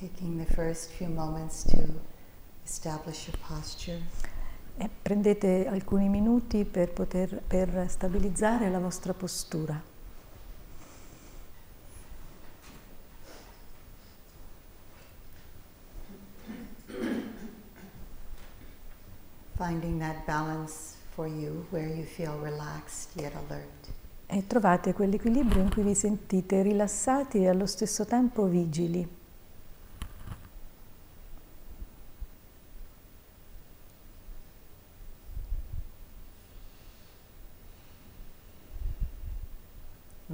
Taking the first few moments to establish your posture. E prendete alcuni minuti per, poter, per stabilizzare la vostra postura. Finding that balance for you where you feel relaxed yet alert. E trovate quell'equilibrio in cui vi sentite rilassati e allo stesso tempo vigili.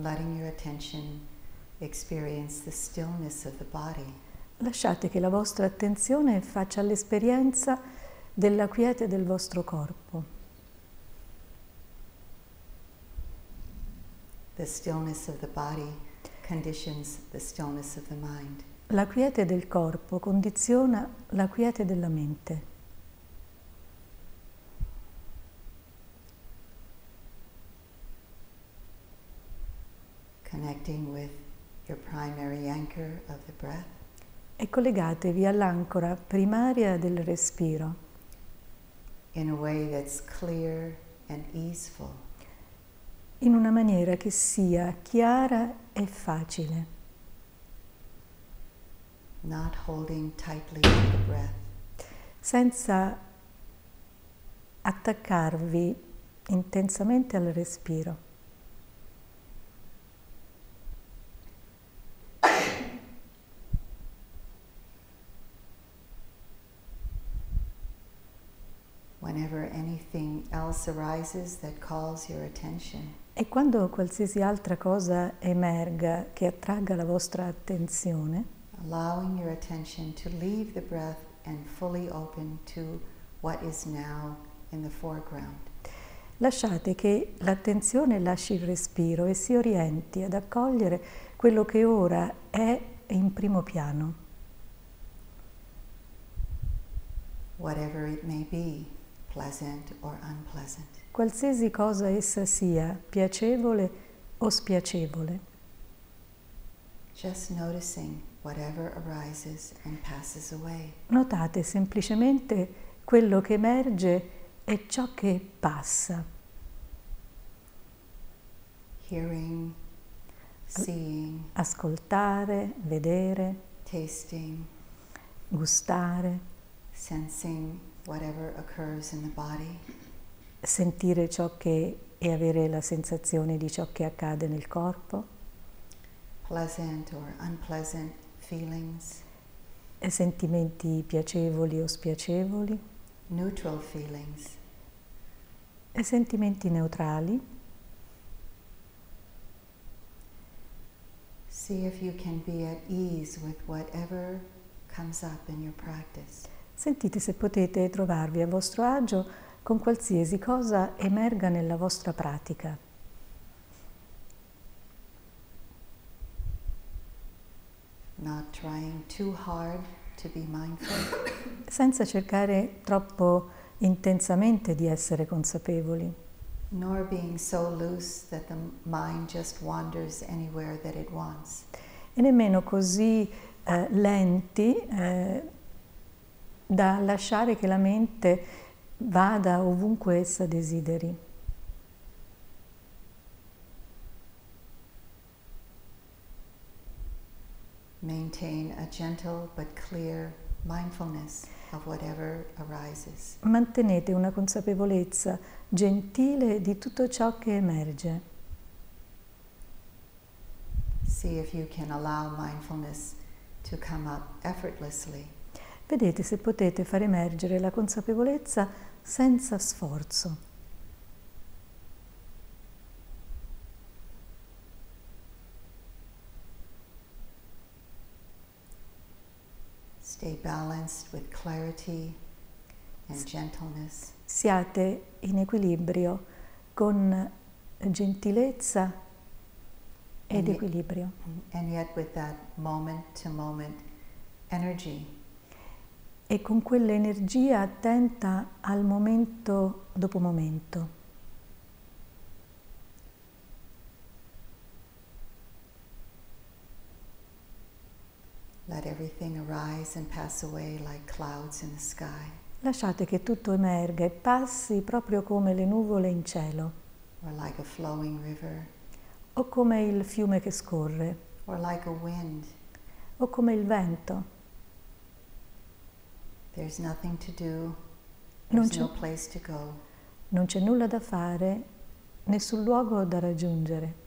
Letting your attention experience the stillness of the body. Lasciate che la vostra attenzione faccia l'esperienza della quiete del vostro corpo. The stillness of the body conditions the stillness of the mind. La quiete del corpo condiziona la quiete della mente. connecting with your primary anchor of the breath. E collegatevi all'ancora primaria del respiro. In a way that's clear and easeful. In una maniera che sia chiara e facile. Not holding tightly to the breath. Senza attaccarvi intensamente al respiro. Else arises that calls your attention. E quando qualsiasi altra cosa emerga che attragga la vostra attenzione, allowing your attention to leave the breath and fully open to what is now in the foreground. Lasciate che l'attenzione lasci il respiro e si orienti ad accogliere quello che ora è in primo piano. Whatever it may be. Qualsiasi cosa essa sia, piacevole o spiacevole. Just noticing whatever arises and passes away. Notate semplicemente quello che emerge e ciò che passa. Hearing, seeing, ascoltare, vedere, tasting, gustare, sensing whatever occurs in the body. Sentire ciò che e avere la sensazione di ciò che accade nel corpo. Pleasant or unpleasant feelings. E sentimenti piacevoli o spiacevoli. Neutral feelings. E sentimenti neutrali. See if you can be at ease with whatever comes up in your practice. Sentite se potete trovarvi a vostro agio con qualsiasi cosa emerga nella vostra pratica. Senza cercare troppo intensamente di essere consapevoli. Nor being so loose that the mind just wanders anywhere that it wants. E nemmeno così eh, lenti eh, da lasciare che la mente vada ovunque essa desideri. Maintain a gentle but clear mindfulness of whatever arises. Mantenete una consapevolezza gentile di tutto ciò che emerge. See if you can allow mindfulness to come up effortlessly. Vedete se potete far emergere la consapevolezza senza sforzo. Stay balanced with clarity and gentleness. Siate in equilibrio con gentilezza ed and equilibrio. Yet, and yet with that moment to moment energy e con quell'energia attenta al momento dopo momento. Let everything arise and pass away like clouds in the sky, Lasciate che tutto emerga e passi proprio come le nuvole in cielo, or like a flowing river, o come il fiume che scorre, or like a wind. o come il vento. Non c'è, no place to go. non c'è nulla da fare, nessun luogo da raggiungere.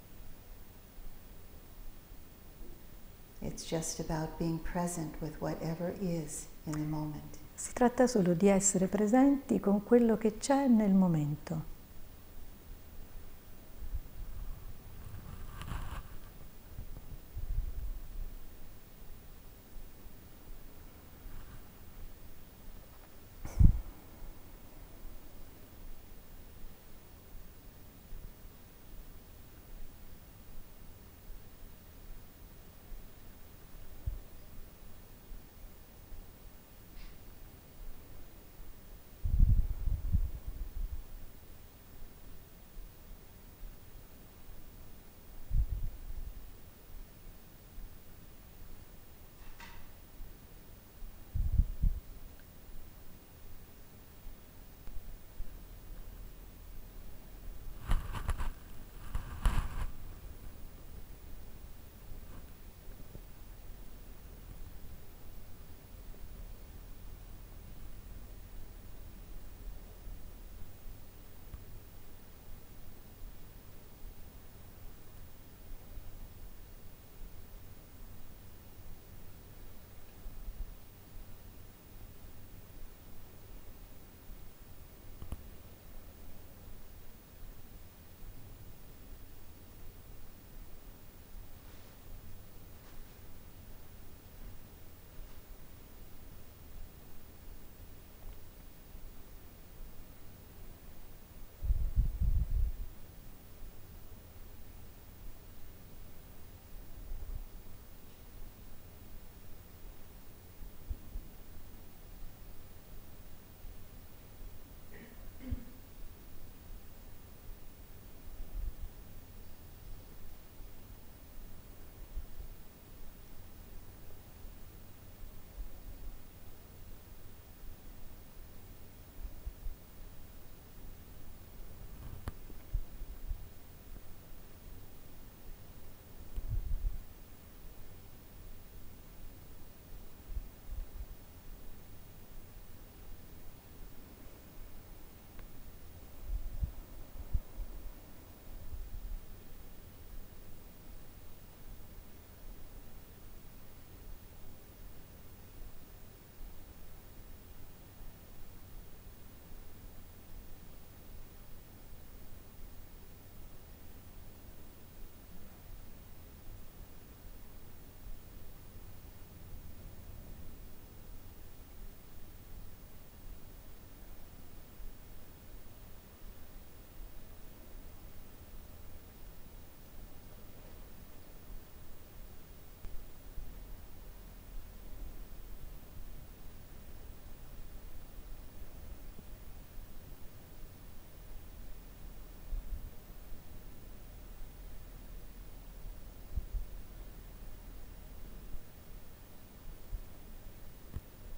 It's just about being present with whatever is in the moment. Si tratta solo di essere presenti con quello che c'è nel momento.